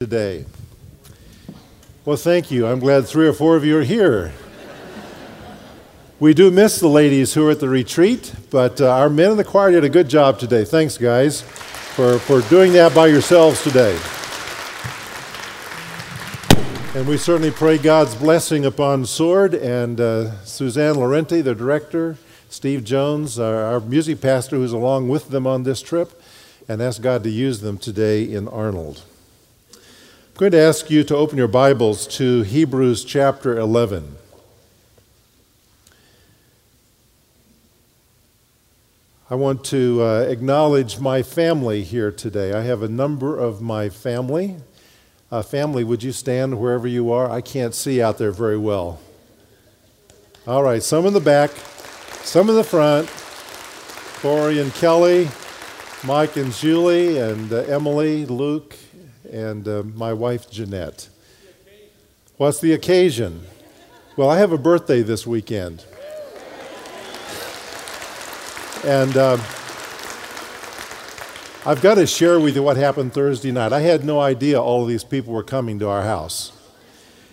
today. Well, thank you. I'm glad three or four of you are here. we do miss the ladies who are at the retreat, but uh, our men in the choir did a good job today. Thanks, guys, for, for doing that by yourselves today. And we certainly pray God's blessing upon Sword and uh, Suzanne Laurenti, the director, Steve Jones, our, our music pastor, who's along with them on this trip, and ask God to use them today in Arnold. I'm going to ask you to open your Bibles to Hebrews chapter 11. I want to uh, acknowledge my family here today. I have a number of my family. Uh, family, would you stand wherever you are? I can't see out there very well. All right, some in the back, some in the front. Corey and Kelly, Mike and Julie, and uh, Emily, Luke, and uh, my wife Jeanette. What's the occasion? Well, I have a birthday this weekend. And uh, I've got to share with you what happened Thursday night. I had no idea all of these people were coming to our house.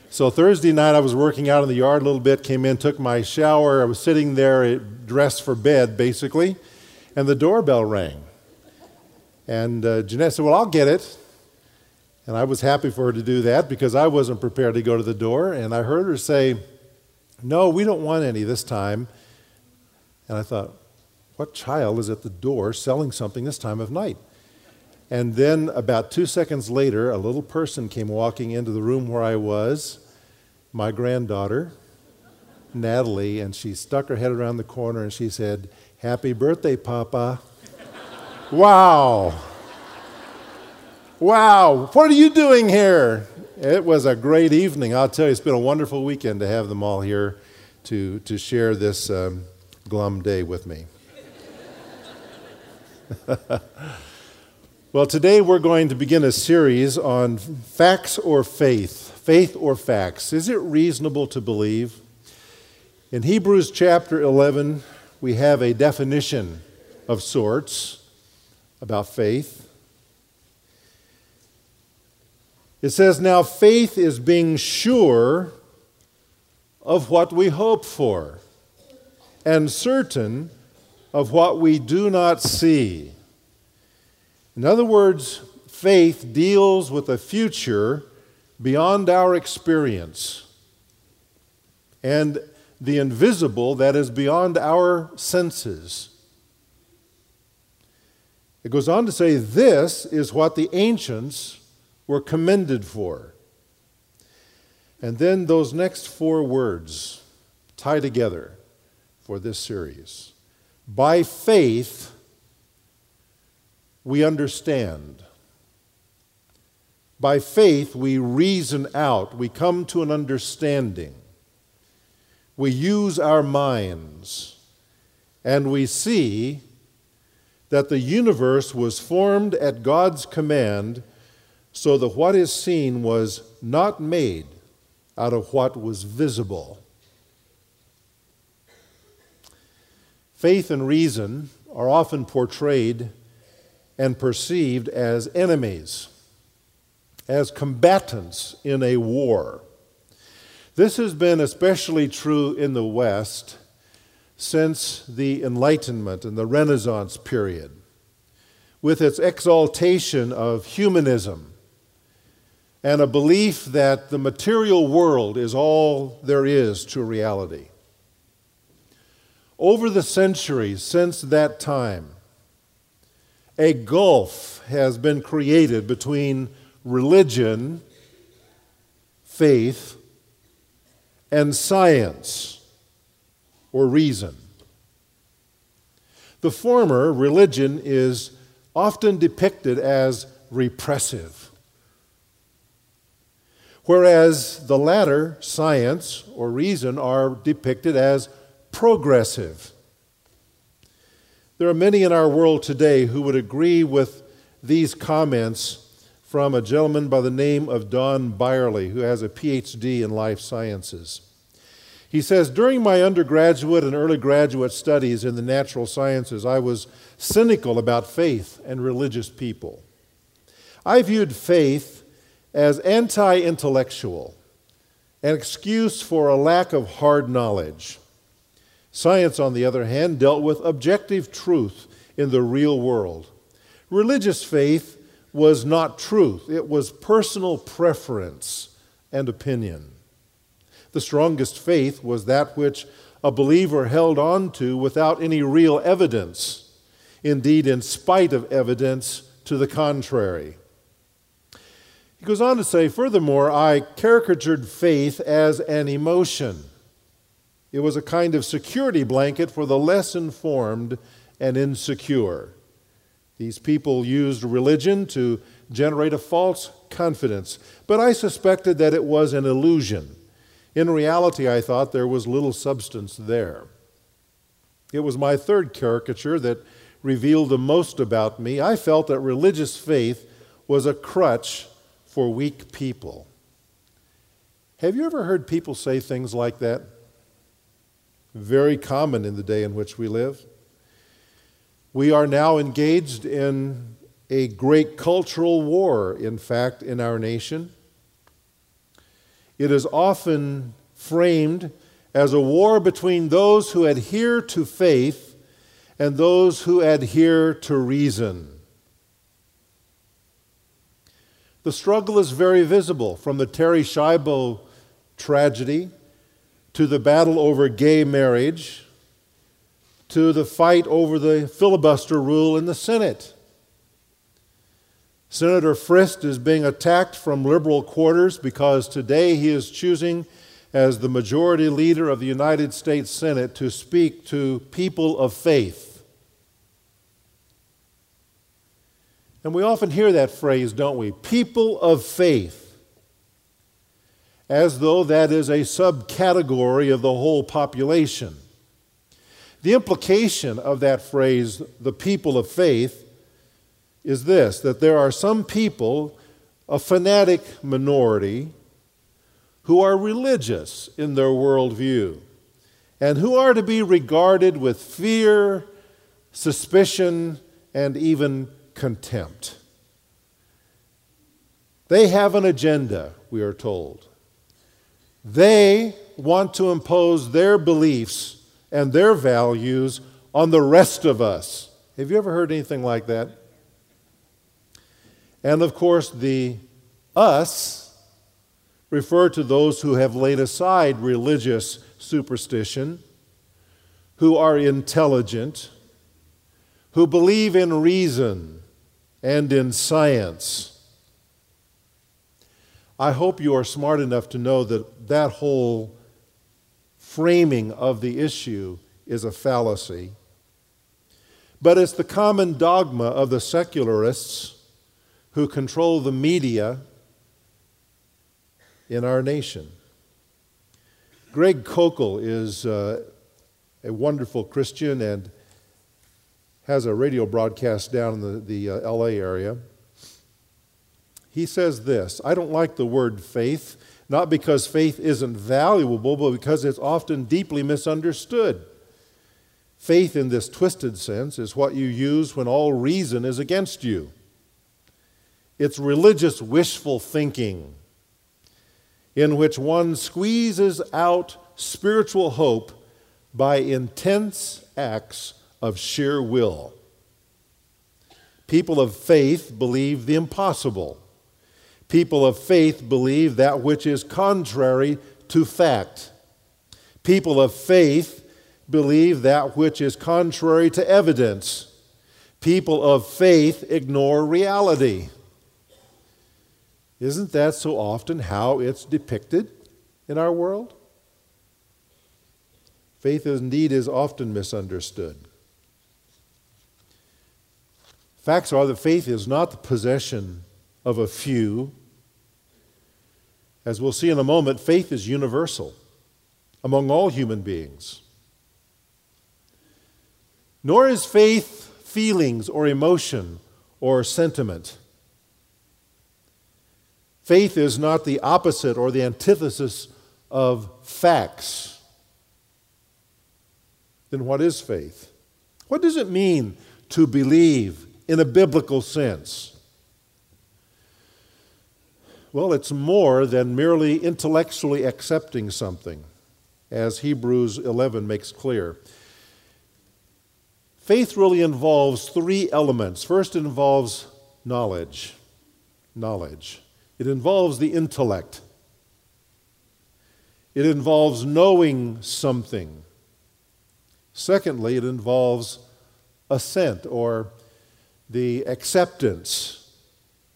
So Thursday night, I was working out in the yard a little bit, came in, took my shower. I was sitting there eh, dressed for bed, basically, and the doorbell rang. And uh, Jeanette said, Well, I'll get it. And I was happy for her to do that because I wasn't prepared to go to the door. And I heard her say, No, we don't want any this time. And I thought, What child is at the door selling something this time of night? And then about two seconds later, a little person came walking into the room where I was, my granddaughter, Natalie, and she stuck her head around the corner and she said, Happy birthday, Papa. wow. Wow, what are you doing here? It was a great evening. I'll tell you, it's been a wonderful weekend to have them all here to, to share this um, glum day with me. well, today we're going to begin a series on facts or faith. Faith or facts. Is it reasonable to believe? In Hebrews chapter 11, we have a definition of sorts about faith. It says, Now faith is being sure of what we hope for and certain of what we do not see. In other words, faith deals with a future beyond our experience and the invisible that is beyond our senses. It goes on to say, This is what the ancients were commended for. And then those next four words tie together for this series. By faith, we understand. By faith, we reason out. We come to an understanding. We use our minds. And we see that the universe was formed at God's command so that what is seen was not made out of what was visible. Faith and reason are often portrayed and perceived as enemies, as combatants in a war. This has been especially true in the West since the Enlightenment and the Renaissance period, with its exaltation of humanism and a belief that the material world is all there is to reality. Over the centuries since that time, a gulf has been created between religion, faith, and science or reason. The former, religion, is often depicted as repressive whereas the latter, science or reason, are depicted as progressive. There are many in our world today who would agree with these comments from a gentleman by the name of Don Byerly, who has a PhD in life sciences. He says, During my undergraduate and early graduate studies in the natural sciences, I was cynical about faith and religious people. I viewed faith as anti intellectual, an excuse for a lack of hard knowledge. Science, on the other hand, dealt with objective truth in the real world. Religious faith was not truth, it was personal preference and opinion. The strongest faith was that which a believer held on to without any real evidence, indeed, in spite of evidence to the contrary. He goes on to say, furthermore, I caricatured faith as an emotion. It was a kind of security blanket for the less informed and insecure. These people used religion to generate a false confidence, but I suspected that it was an illusion. In reality, I thought there was little substance there. It was my third caricature that revealed the most about me. I felt that religious faith was a crutch for weak people. Have you ever heard people say things like that? Very common in the day in which we live. We are now engaged in a great cultural war, in fact, in our nation. It is often framed as a war between those who adhere to faith and those who adhere to reason. The struggle is very visible from the Terri Schiavo tragedy to the battle over gay marriage to the fight over the filibuster rule in the Senate. Senator Frist is being attacked from liberal quarters because today he is choosing, as the majority leader of the United States Senate, to speak to people of faith. And we often hear that phrase, don't we? People of faith. As though that is a subcategory of the whole population. The implication of that phrase, the people of faith, is this that there are some people, a fanatic minority, who are religious in their worldview and who are to be regarded with fear, suspicion, and even contempt. They have an agenda, we are told. They want to impose their beliefs and their values on the rest of us. Have you ever heard anything like that? And of course, the us refer to those who have laid aside religious superstition, who are intelligent, who believe in reason and in science. I hope you are smart enough to know that that whole framing of the issue is a fallacy. But it's the common dogma of the secularists who control the media in our nation. Greg Koukl is uh, a wonderful Christian and has a radio broadcast down in the, the uh, LA area. He says this I don't like the word faith, not because faith isn't valuable, but because it's often deeply misunderstood. Faith, in this twisted sense, is what you use when all reason is against you. It's religious wishful thinking in which one squeezes out spiritual hope by intense acts of sheer will. People of faith believe the impossible. People of faith believe that which is contrary to fact. People of faith believe that which is contrary to evidence. People of faith ignore reality. Isn't that so often how it's depicted in our world? Faith indeed is often misunderstood. Facts are that faith is not the possession of a few. As we'll see in a moment, faith is universal among all human beings. Nor is faith feelings or emotion or sentiment. Faith is not the opposite or the antithesis of facts. Then what is faith? What does it mean to believe in a biblical sense? Well, it's more than merely intellectually accepting something, as Hebrews 11 makes clear. Faith really involves three elements. First, it involves knowledge. Knowledge. It involves the intellect. It involves knowing something. Secondly, it involves assent or the acceptance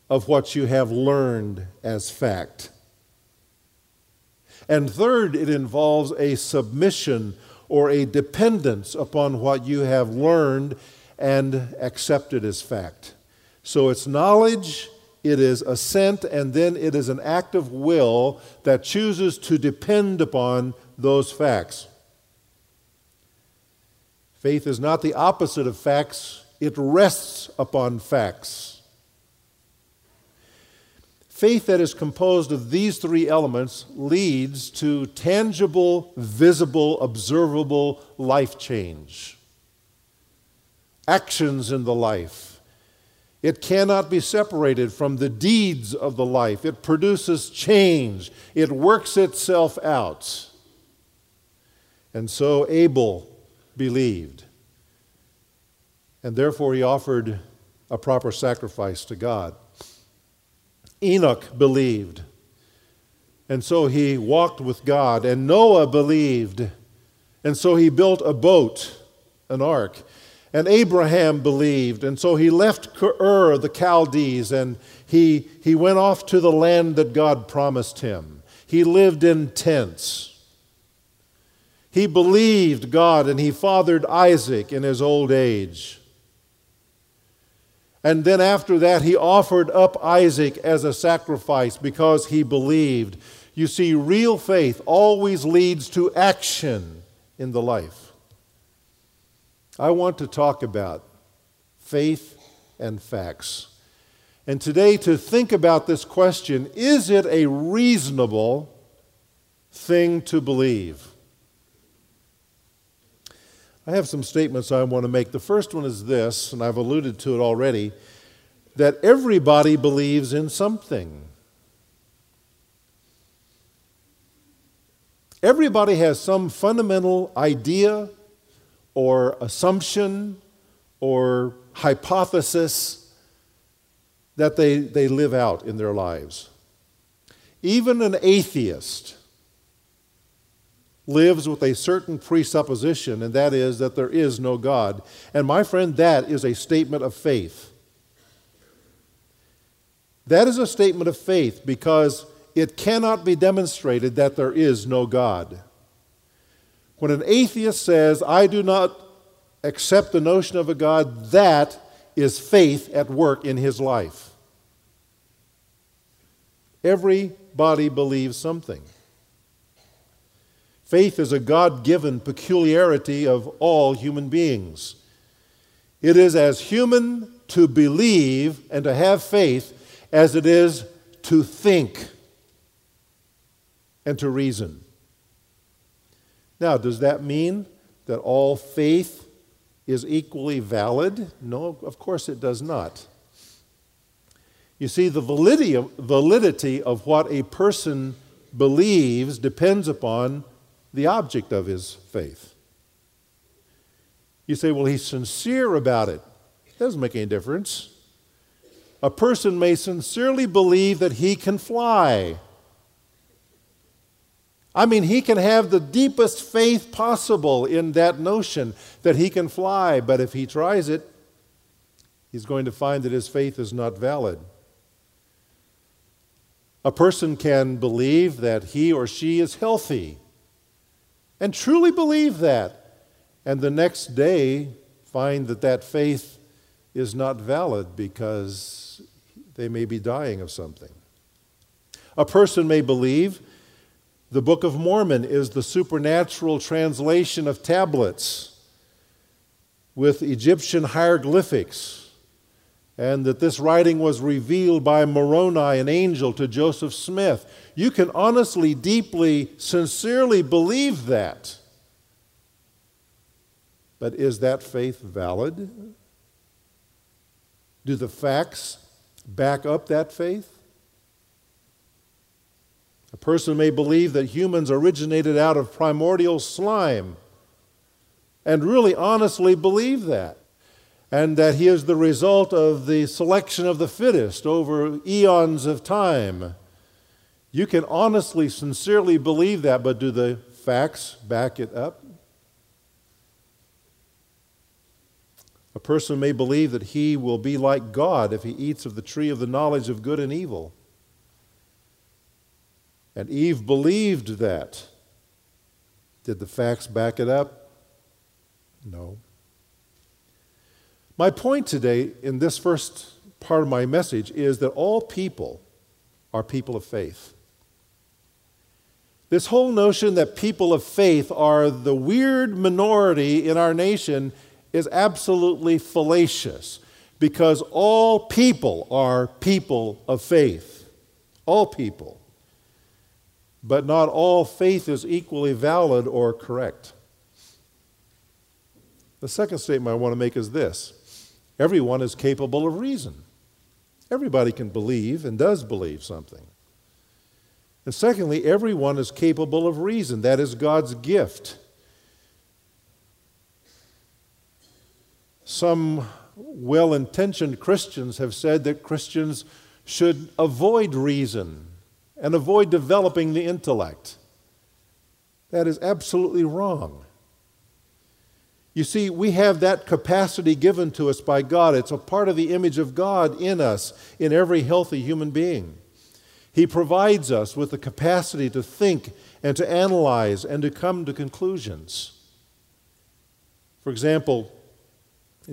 of what you have learned as fact. And third, it involves a submission or a dependence upon what you have learned and accepted as fact. So it's knowledge, it is assent, and then it is an act of will that chooses to depend upon those facts. Faith is not the opposite of facts, it rests upon facts. Faith that is composed of these three elements leads to tangible, visible, observable life change, actions in the life. It cannot be separated from the deeds of the life. It produces change, it works itself out. And so Abel believed. And therefore, he offered a proper sacrifice to God. Enoch believed. And so he walked with God. And Noah believed. And so he built a boat, an ark. And Abraham believed. And so he left Ur, the Chaldees, and he, he went off to the land that God promised him. He lived in tents. He believed God and he fathered Isaac in his old age. And then after that, he offered up Isaac as a sacrifice because he believed. You see, real faith always leads to action in the life. I want to talk about faith and facts. And today, to think about this question is it a reasonable thing to believe? I have some statements I want to make. The first one is this, and I've alluded to it already that everybody believes in something. Everybody has some fundamental idea or assumption or hypothesis that they, they live out in their lives. Even an atheist lives with a certain presupposition, and that is that there is no God. And my friend, that is a statement of faith. That is a statement of faith because it cannot be demonstrated that there is no God. When an atheist says, I do not accept the notion of a God, that is faith at work in his life. Everybody believes something. Faith is a God given peculiarity of all human beings. It is as human to believe and to have faith as it is to think and to reason. Now, does that mean that all faith is equally valid? No, of course it does not. You see, the validity of, validity of what a person believes depends upon the object of his faith. You say, well, he's sincere about it. It doesn't make any difference. A person may sincerely believe that he can fly. I mean, he can have the deepest faith possible in that notion that he can fly, but if he tries it, he's going to find that his faith is not valid. A person can believe that he or she is healthy and truly believe that, and the next day find that that faith is not valid because they may be dying of something. A person may believe the Book of Mormon is the supernatural translation of tablets with Egyptian hieroglyphics and that this writing was revealed by Moroni, an angel, to Joseph Smith. You can honestly, deeply, sincerely believe that. But is that faith valid? Do the facts back up that faith? A person may believe that humans originated out of primordial slime and really honestly believe that, and that he is the result of the selection of the fittest over eons of time. You can honestly, sincerely believe that, but do the facts back it up? A person may believe that he will be like God if he eats of the tree of the knowledge of good and evil. And Eve believed that. Did the facts back it up? No. My point today in this first part of my message is that all people are people of faith. This whole notion that people of faith are the weird minority in our nation is absolutely fallacious because all people are people of faith. All people. But not all faith is equally valid or correct. The second statement I want to make is this everyone is capable of reason. Everybody can believe and does believe something. And secondly, everyone is capable of reason. That is God's gift. Some well intentioned Christians have said that Christians should avoid reason and avoid developing the intellect. That is absolutely wrong. You see, we have that capacity given to us by God. It's a part of the image of God in us, in every healthy human being. He provides us with the capacity to think and to analyze and to come to conclusions. For example,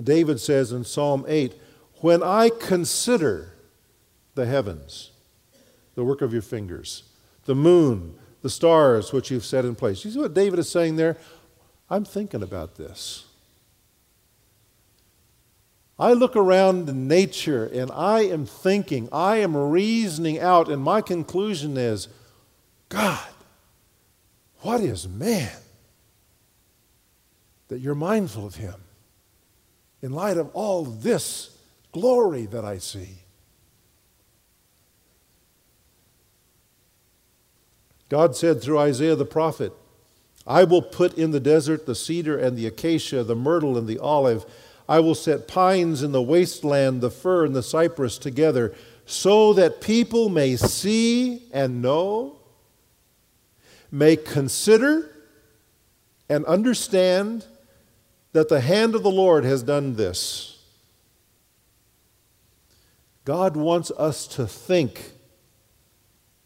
David says in Psalm 8, When I consider the heavens, the work of your fingers, the moon, the stars which you've set in place. You see what David is saying there? I'm thinking about this. I look around nature and I am thinking, I am reasoning out, and my conclusion is God, what is man that you're mindful of him? in light of all this glory that I see. God said through Isaiah the prophet, I will put in the desert the cedar and the acacia, the myrtle and the olive. I will set pines in the wasteland, the fir and the cypress together, so that people may see and know, may consider and understand that the hand of the Lord has done this. God wants us to think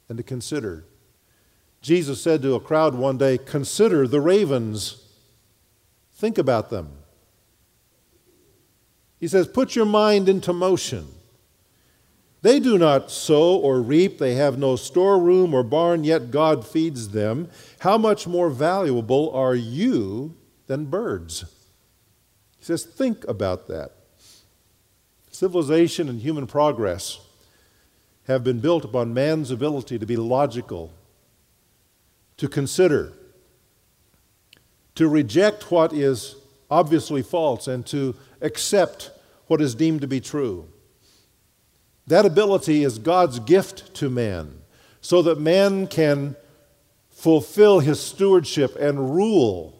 and to consider. Jesus said to a crowd one day, Consider the ravens, think about them. He says, Put your mind into motion. They do not sow or reap, they have no storeroom or barn, yet God feeds them. How much more valuable are you than birds? He says, think about that. Civilization and human progress have been built upon man's ability to be logical, to consider, to reject what is obviously false, and to accept what is deemed to be true. That ability is God's gift to man so that man can fulfill his stewardship and rule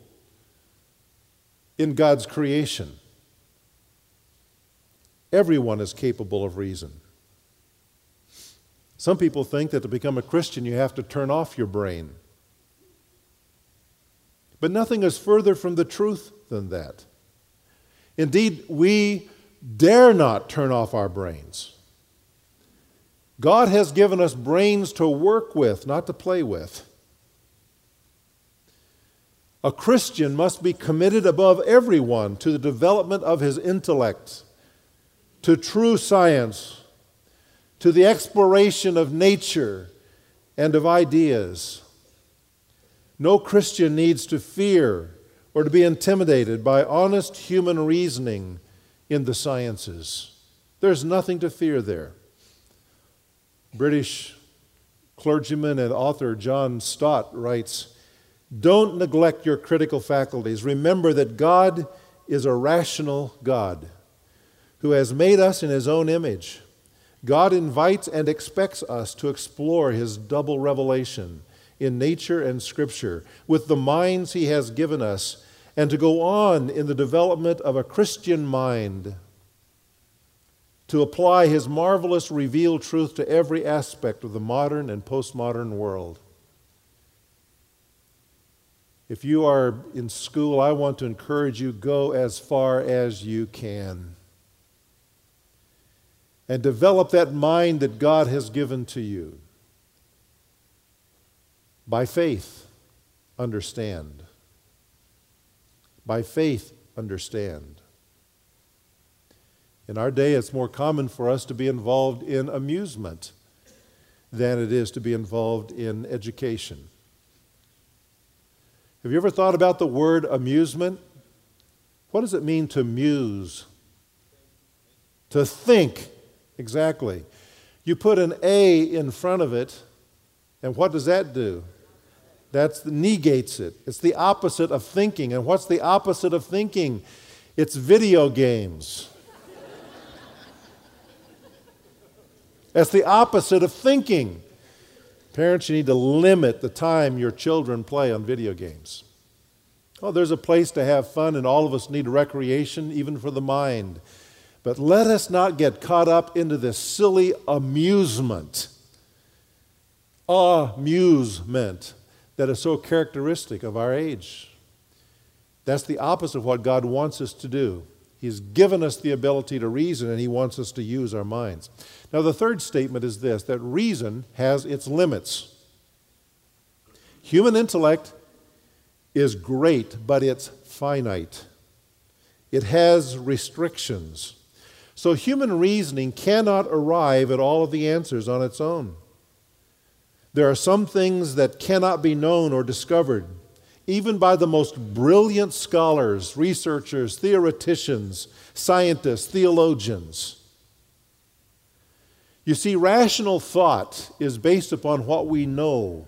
in God's creation. Everyone is capable of reason. Some people think that to become a Christian, you have to turn off your brain. But nothing is further from the truth than that. Indeed, we dare not turn off our brains. God has given us brains to work with, not to play with. A Christian must be committed above everyone to the development of his intellect, to true science, to the exploration of nature and of ideas. No Christian needs to fear or to be intimidated by honest human reasoning in the sciences. There's nothing to fear there. British clergyman and author John Stott writes don't neglect your critical faculties. Remember that God is a rational God who has made us in his own image. God invites and expects us to explore His double revelation in nature and Scripture with the minds He has given us and to go on in the development of a Christian mind, to apply His marvelous revealed truth to every aspect of the modern and postmodern world. If you are in school, I want to encourage you go as far as you can and develop that mind that God has given to you. By faith, understand. By faith, understand. In our day, it's more common for us to be involved in amusement than it is to be involved in education. Have you ever thought about the word amusement? What does it mean to muse? To think. Exactly. You put an A in front of it, and what does that do? That negates it. It's the opposite of thinking. And what's the opposite of thinking? It's video games. That's the opposite of thinking. Parents, you need to limit the time your children play on video games. Oh, there's a place to have fun, and all of us need recreation, even for the mind. But let us not get caught up into this silly amusement, amusement that is so characteristic of our age. That's the opposite of what God wants us to do. He's given us the ability to reason, and He wants us to use our minds. Now, the third statement is this that reason has its limits. Human intellect is great, but it's finite, it has restrictions. So human reasoning cannot arrive at all of the answers on its own. There are some things that cannot be known or discovered, even by the most brilliant scholars, researchers, theoreticians, scientists, theologians. You see, rational thought is based upon what we know,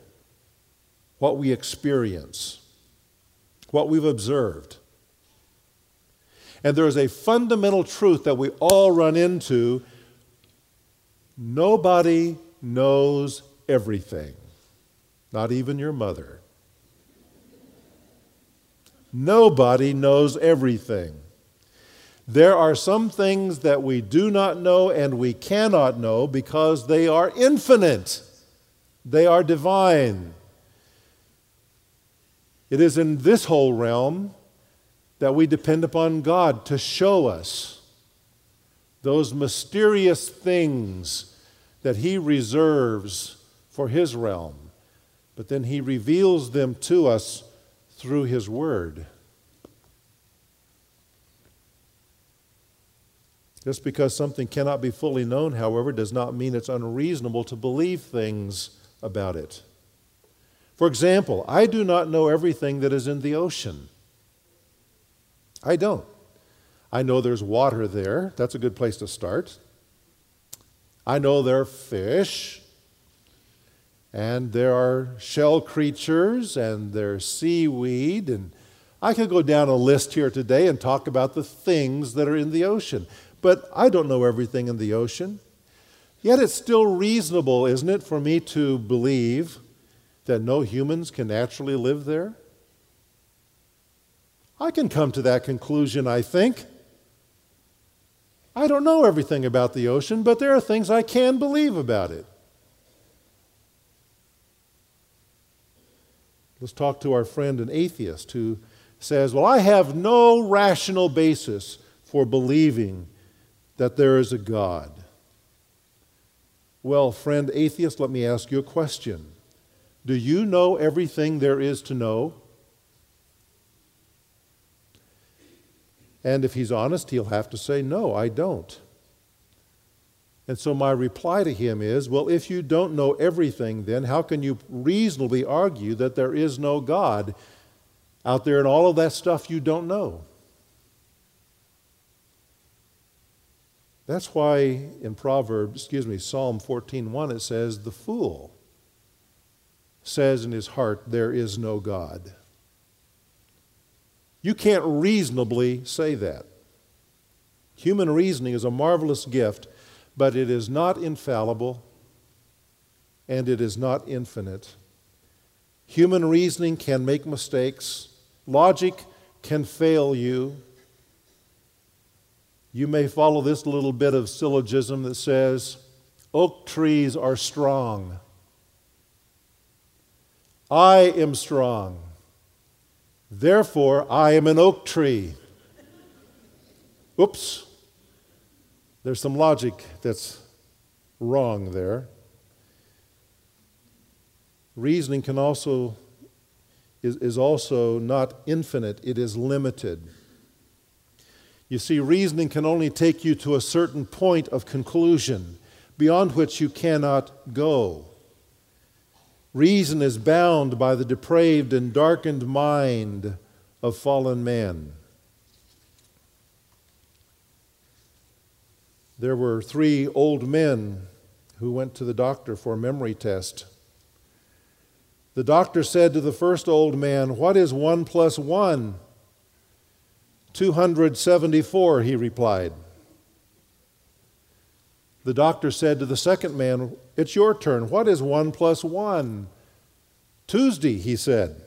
what we experience, what we've observed. And there is a fundamental truth that we all run into nobody knows everything, not even your mother. Nobody knows everything. There are some things that we do not know and we cannot know because they are infinite, they are divine. It is in this whole realm that we depend upon God to show us those mysterious things that He reserves for His realm, but then He reveals them to us through His Word. Just because something cannot be fully known, however, does not mean it's unreasonable to believe things about it. For example, I do not know everything that is in the ocean. I don't. I know there's water there. That's a good place to start. I know there are fish, and there are shell creatures, and there's seaweed, and I could go down a list here today and talk about the things that are in the ocean. But I don't know everything in the ocean. Yet it's still reasonable, isn't it, for me to believe that no humans can naturally live there? I can come to that conclusion, I think. I don't know everything about the ocean, but there are things I can believe about it. Let's talk to our friend, an atheist, who says, Well, I have no rational basis for believing that there is a God. Well, friend atheist, let me ask you a question. Do you know everything there is to know? And if he's honest, he'll have to say, No, I don't. And so my reply to him is, Well, if you don't know everything, then how can you reasonably argue that there is no God out there and all of that stuff you don't know? That's why in Proverbs, excuse me, Psalm 14:1 it says, "The fool says in his heart, there is no God." You can't reasonably say that. Human reasoning is a marvelous gift, but it is not infallible and it is not infinite. Human reasoning can make mistakes, logic can fail you. You may follow this little bit of syllogism that says, Oak trees are strong. I am strong. Therefore, I am an oak tree. Oops. There's some logic that's wrong there. Reasoning can also is, is also not infinite, it is limited. You see, reasoning can only take you to a certain point of conclusion, beyond which you cannot go. Reason is bound by the depraved and darkened mind of fallen man. There were three old men who went to the doctor for a memory test. The doctor said to the first old man, What is one plus one? 274, he replied. The doctor said to the second man, It's your turn. What is one plus one? Tuesday, he said.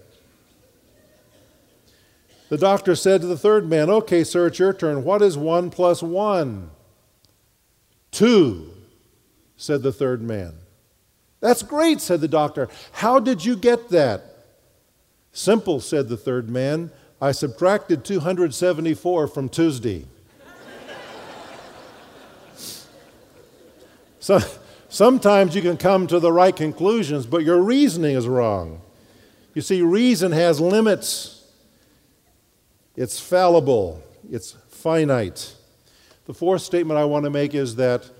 The doctor said to the third man, Okay, sir, it's your turn. What is one plus one? Two, said the third man. That's great, said the doctor. How did you get that? Simple, said the third man. I subtracted 274 from Tuesday. so, sometimes you can come to the right conclusions, but your reasoning is wrong. You see, reason has limits, it's fallible, it's finite. The fourth statement I want to make is that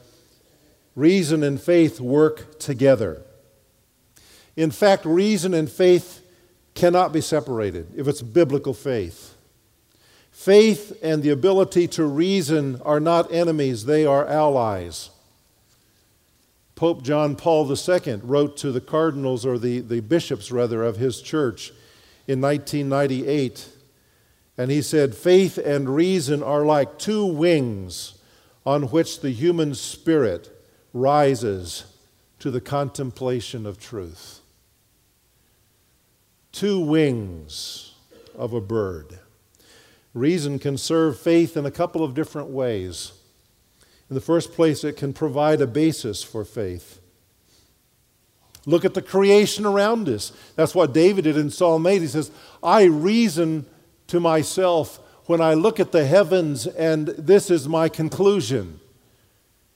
reason and faith work together. In fact, reason and faith cannot be separated if it's biblical faith. Faith and the ability to reason are not enemies, they are allies. Pope John Paul II wrote to the cardinals, or the, the bishops rather, of his church in 1998, and he said, Faith and reason are like two wings on which the human spirit rises to the contemplation of truth. Two wings of a bird. Reason can serve faith in a couple of different ways. In the first place, it can provide a basis for faith. Look at the creation around us. That's what David did in Psalm 8. He says, I reason to myself when I look at the heavens, and this is my conclusion.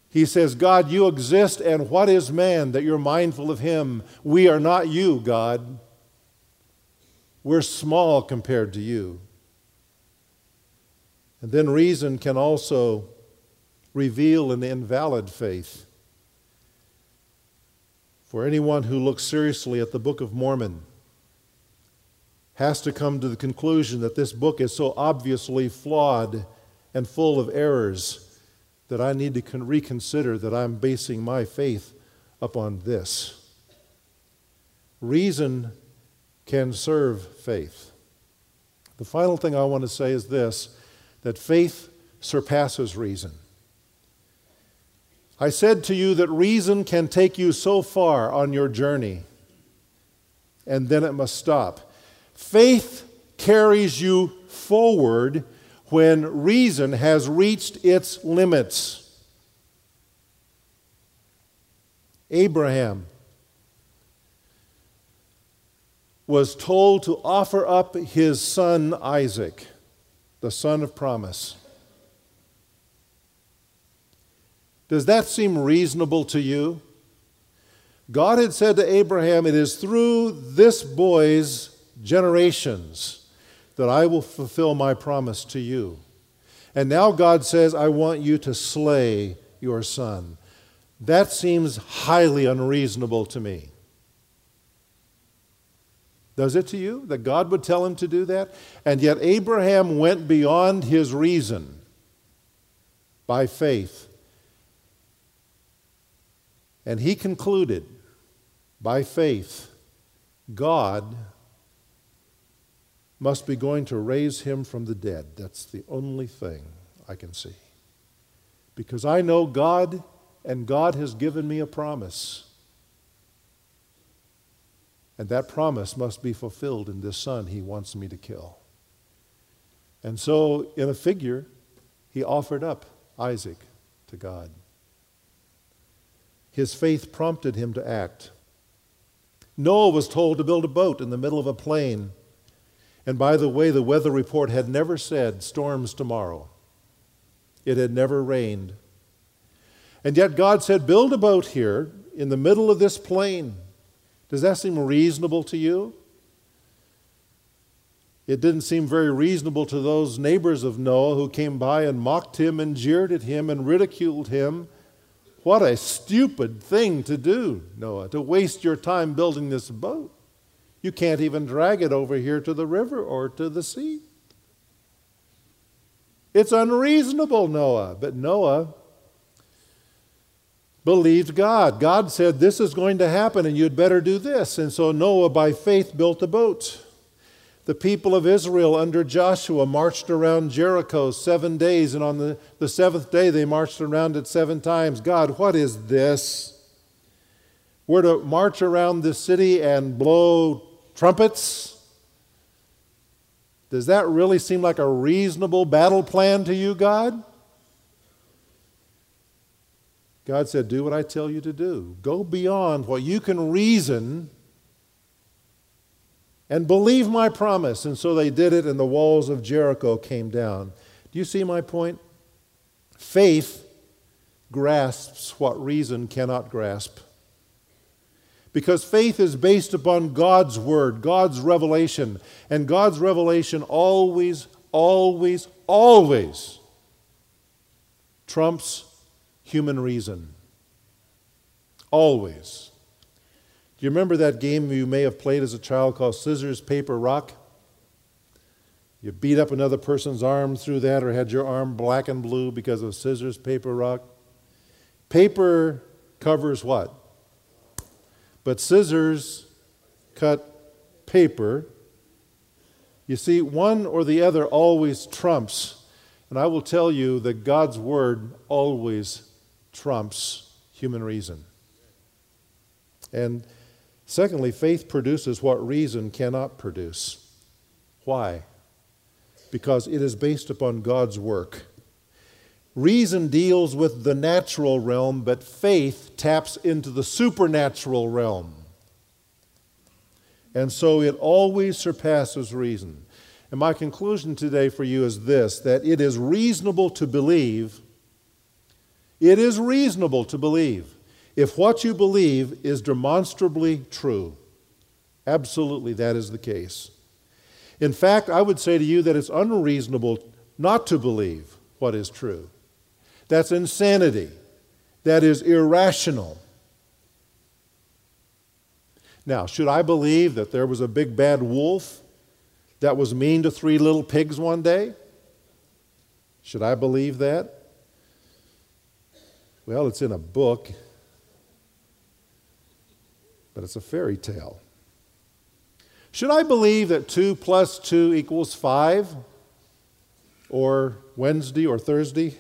He says, God, you exist, and what is man that you're mindful of him? We are not you, God. We're small compared to you. And then reason can also reveal an invalid faith. For anyone who looks seriously at the Book of Mormon has to come to the conclusion that this book is so obviously flawed and full of errors that I need to reconsider that I'm basing my faith upon this. Reason can serve faith. The final thing I want to say is this that faith surpasses reason. I said to you that reason can take you so far on your journey, and then it must stop. Faith carries you forward when reason has reached its limits. Abraham was told to offer up his son Isaac, the son of promise. Does that seem reasonable to you? God had said to Abraham, It is through this boy's generations that I will fulfill my promise to you. And now God says, I want you to slay your son. That seems highly unreasonable to me. Does it to you that God would tell him to do that? And yet Abraham went beyond his reason by faith. And he concluded by faith, God must be going to raise him from the dead. That's the only thing I can see. Because I know God and God has given me a promise. And that promise must be fulfilled in this son he wants me to kill. And so, in a figure, he offered up Isaac to God. His faith prompted him to act. Noah was told to build a boat in the middle of a plain. And by the way, the weather report had never said storms tomorrow. It had never rained. And yet God said, Build a boat here in the middle of this plain. Does that seem reasonable to you? It didn't seem very reasonable to those neighbors of Noah who came by and mocked him and jeered at him and ridiculed him. What a stupid thing to do, Noah, to waste your time building this boat. You can't even drag it over here to the river or to the sea. It's unreasonable, Noah. But Noah believed God. God said, This is going to happen and you'd better do this. And so Noah, by faith, built a boat. The people of Israel under Joshua marched around Jericho seven days, and on the, the seventh day they marched around it seven times. God, what is this? We're to march around the city and blow trumpets? Does that really seem like a reasonable battle plan to you, God? God said, Do what I tell you to do. Go beyond what you can reason and believe my promise. And so they did it, and the walls of Jericho came down. Do you see my point? Faith grasps what reason cannot grasp. Because faith is based upon God's word, God's revelation. And God's revelation always, always, always trumps human reason. Always. Do you remember that game you may have played as a child called Scissors, Paper, Rock? You beat up another person's arm through that or had your arm black and blue because of scissors, paper, rock. Paper covers what? But scissors cut paper. You see, one or the other always trumps. And I will tell you that God's word always trumps human reason. And secondly, faith produces what reason cannot produce. Why? Because it is based upon God's work. Reason deals with the natural realm, but faith taps into the supernatural realm. And so it always surpasses reason. And my conclusion today for you is this that it is reasonable to believe it is reasonable to believe if what you believe is demonstrably true. Absolutely, that is the case. In fact, I would say to you that it's unreasonable not to believe what is true. That's insanity. That is irrational. Now, should I believe that there was a big bad wolf that was mean to three little pigs one day? Should I believe that? Well, it's in a book, but it's a fairy tale. Should I believe that 2 plus 2 equals 5? Or Wednesday or Thursday?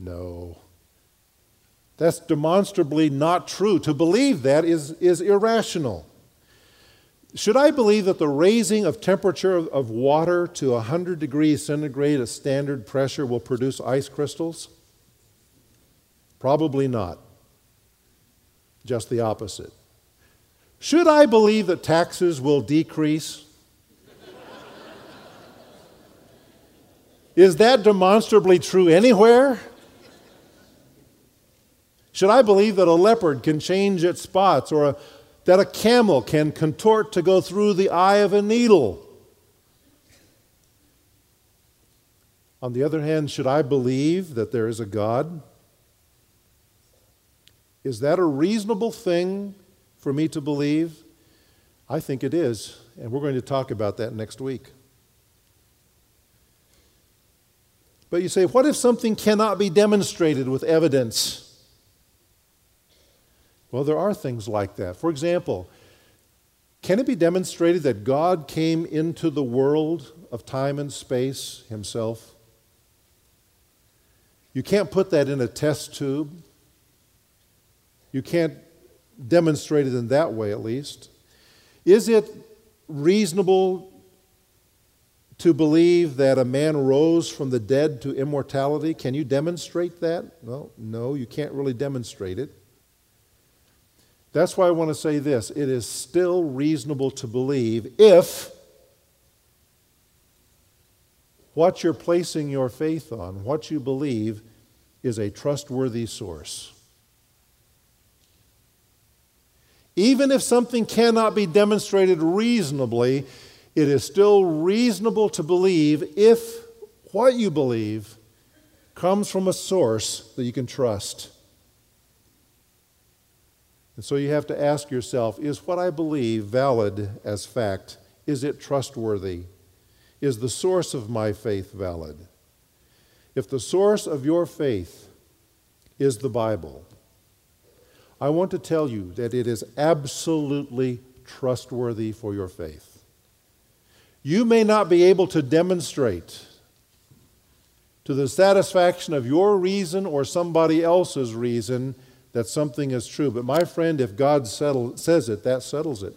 No. That's demonstrably not true. To believe that is, is irrational. Should I believe that the raising of temperature of water to 100 degrees centigrade, a standard pressure, will produce ice crystals? Probably not. Just the opposite. Should I believe that taxes will decrease? Is that demonstrably true anywhere? Should I believe that a leopard can change its spots or a that a camel can contort to go through the eye of a needle. On the other hand, should I believe that there is a God? Is that a reasonable thing for me to believe? I think it is, and we're going to talk about that next week. But you say, what if something cannot be demonstrated with evidence? Well, there are things like that. For example, can it be demonstrated that God came into the world of time and space himself? You can't put that in a test tube. You can't demonstrate it in that way, at least. Is it reasonable to believe that a man rose from the dead to immortality? Can you demonstrate that? Well, no, you can't really demonstrate it. That's why I want to say this it is still reasonable to believe if what you're placing your faith on, what you believe, is a trustworthy source. Even if something cannot be demonstrated reasonably, it is still reasonable to believe if what you believe comes from a source that you can trust. And so you have to ask yourself is what I believe valid as fact? Is it trustworthy? Is the source of my faith valid? If the source of your faith is the Bible, I want to tell you that it is absolutely trustworthy for your faith. You may not be able to demonstrate to the satisfaction of your reason or somebody else's reason that something is true. But my friend, if God settle, says it, that settles it.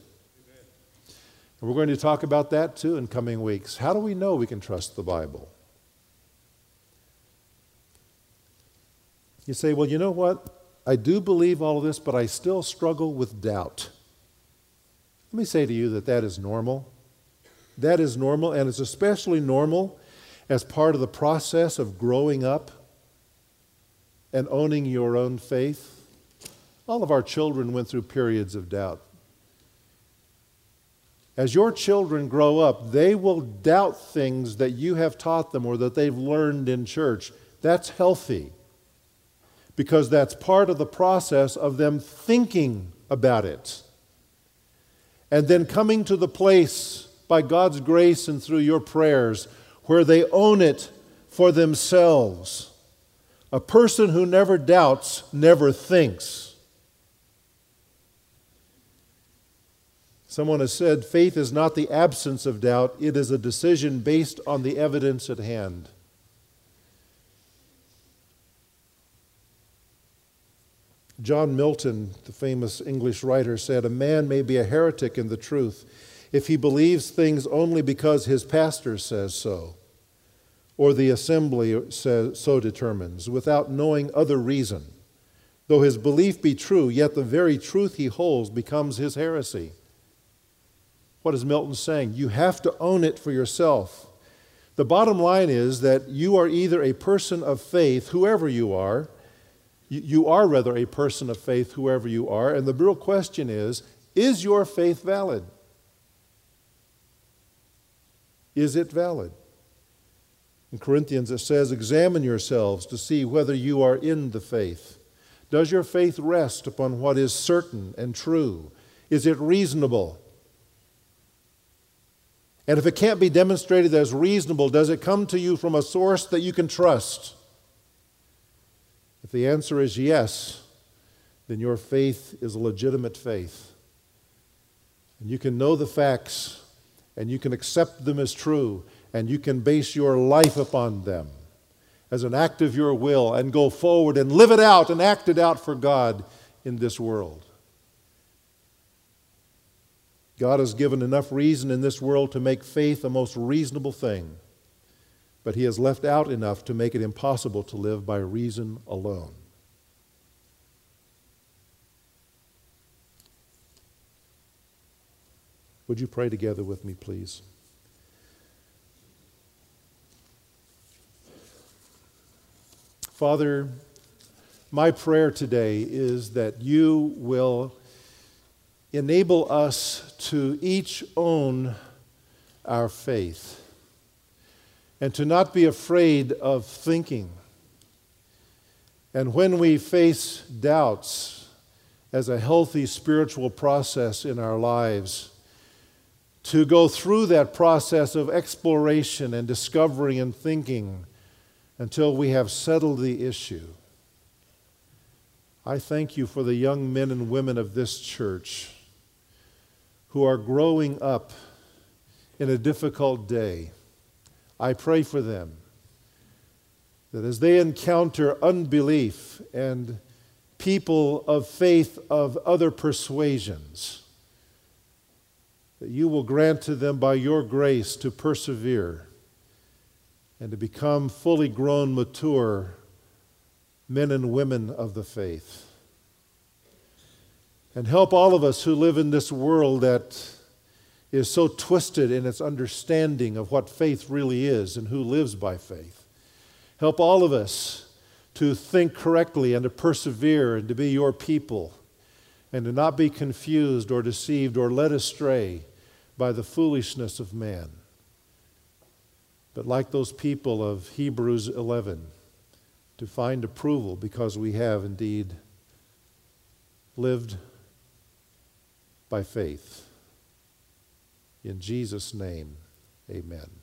And we're going to talk about that too in coming weeks. How do we know we can trust the Bible? You say, well, you know what? I do believe all of this, but I still struggle with doubt. Let me say to you that that is normal. That is normal, and it's especially normal as part of the process of growing up and owning your own faith. All of our children went through periods of doubt. As your children grow up, they will doubt things that you have taught them or that they've learned in church. That's healthy because that's part of the process of them thinking about it. And then coming to the place by God's grace and through your prayers where they own it for themselves. A person who never doubts never thinks. Someone has said faith is not the absence of doubt, it is a decision based on the evidence at hand. John Milton, the famous English writer, said, A man may be a heretic in the truth if he believes things only because his pastor says so, or the assembly says, so determines, without knowing other reason. Though his belief be true, yet the very truth he holds becomes his heresy. What is Milton saying? You have to own it for yourself. The bottom line is that you are either a person of faith, whoever you are, you are rather a person of faith, whoever you are, and the real question is is your faith valid? Is it valid? In Corinthians it says, Examine yourselves to see whether you are in the faith. Does your faith rest upon what is certain and true? Is it reasonable? And if it can't be demonstrated as reasonable, does it come to you from a source that you can trust? If the answer is yes, then your faith is a legitimate faith. And you can know the facts, and you can accept them as true, and you can base your life upon them as an act of your will, and go forward and live it out and act it out for God in this world. God has given enough reason in this world to make faith a most reasonable thing, but He has left out enough to make it impossible to live by reason alone. Would you pray together with me, please? Father, my prayer today is that you will enable us to each own our faith and to not be afraid of thinking. And when we face doubts as a healthy spiritual process in our lives, to go through that process of exploration and discovery and thinking until we have settled the issue. I thank you for the young men and women of this church who are growing up in a difficult day. I pray for them that as they encounter unbelief and people of faith of other persuasions, that you will grant to them by your grace to persevere and to become fully grown, mature men and women of the faith. And help all of us who live in this world that is so twisted in its understanding of what faith really is and who lives by faith. Help all of us to think correctly and to persevere and to be your people and to not be confused or deceived or led astray by the foolishness of man. But like those people of Hebrews 11, to find approval because we have indeed lived by faith. In Jesus' name, amen.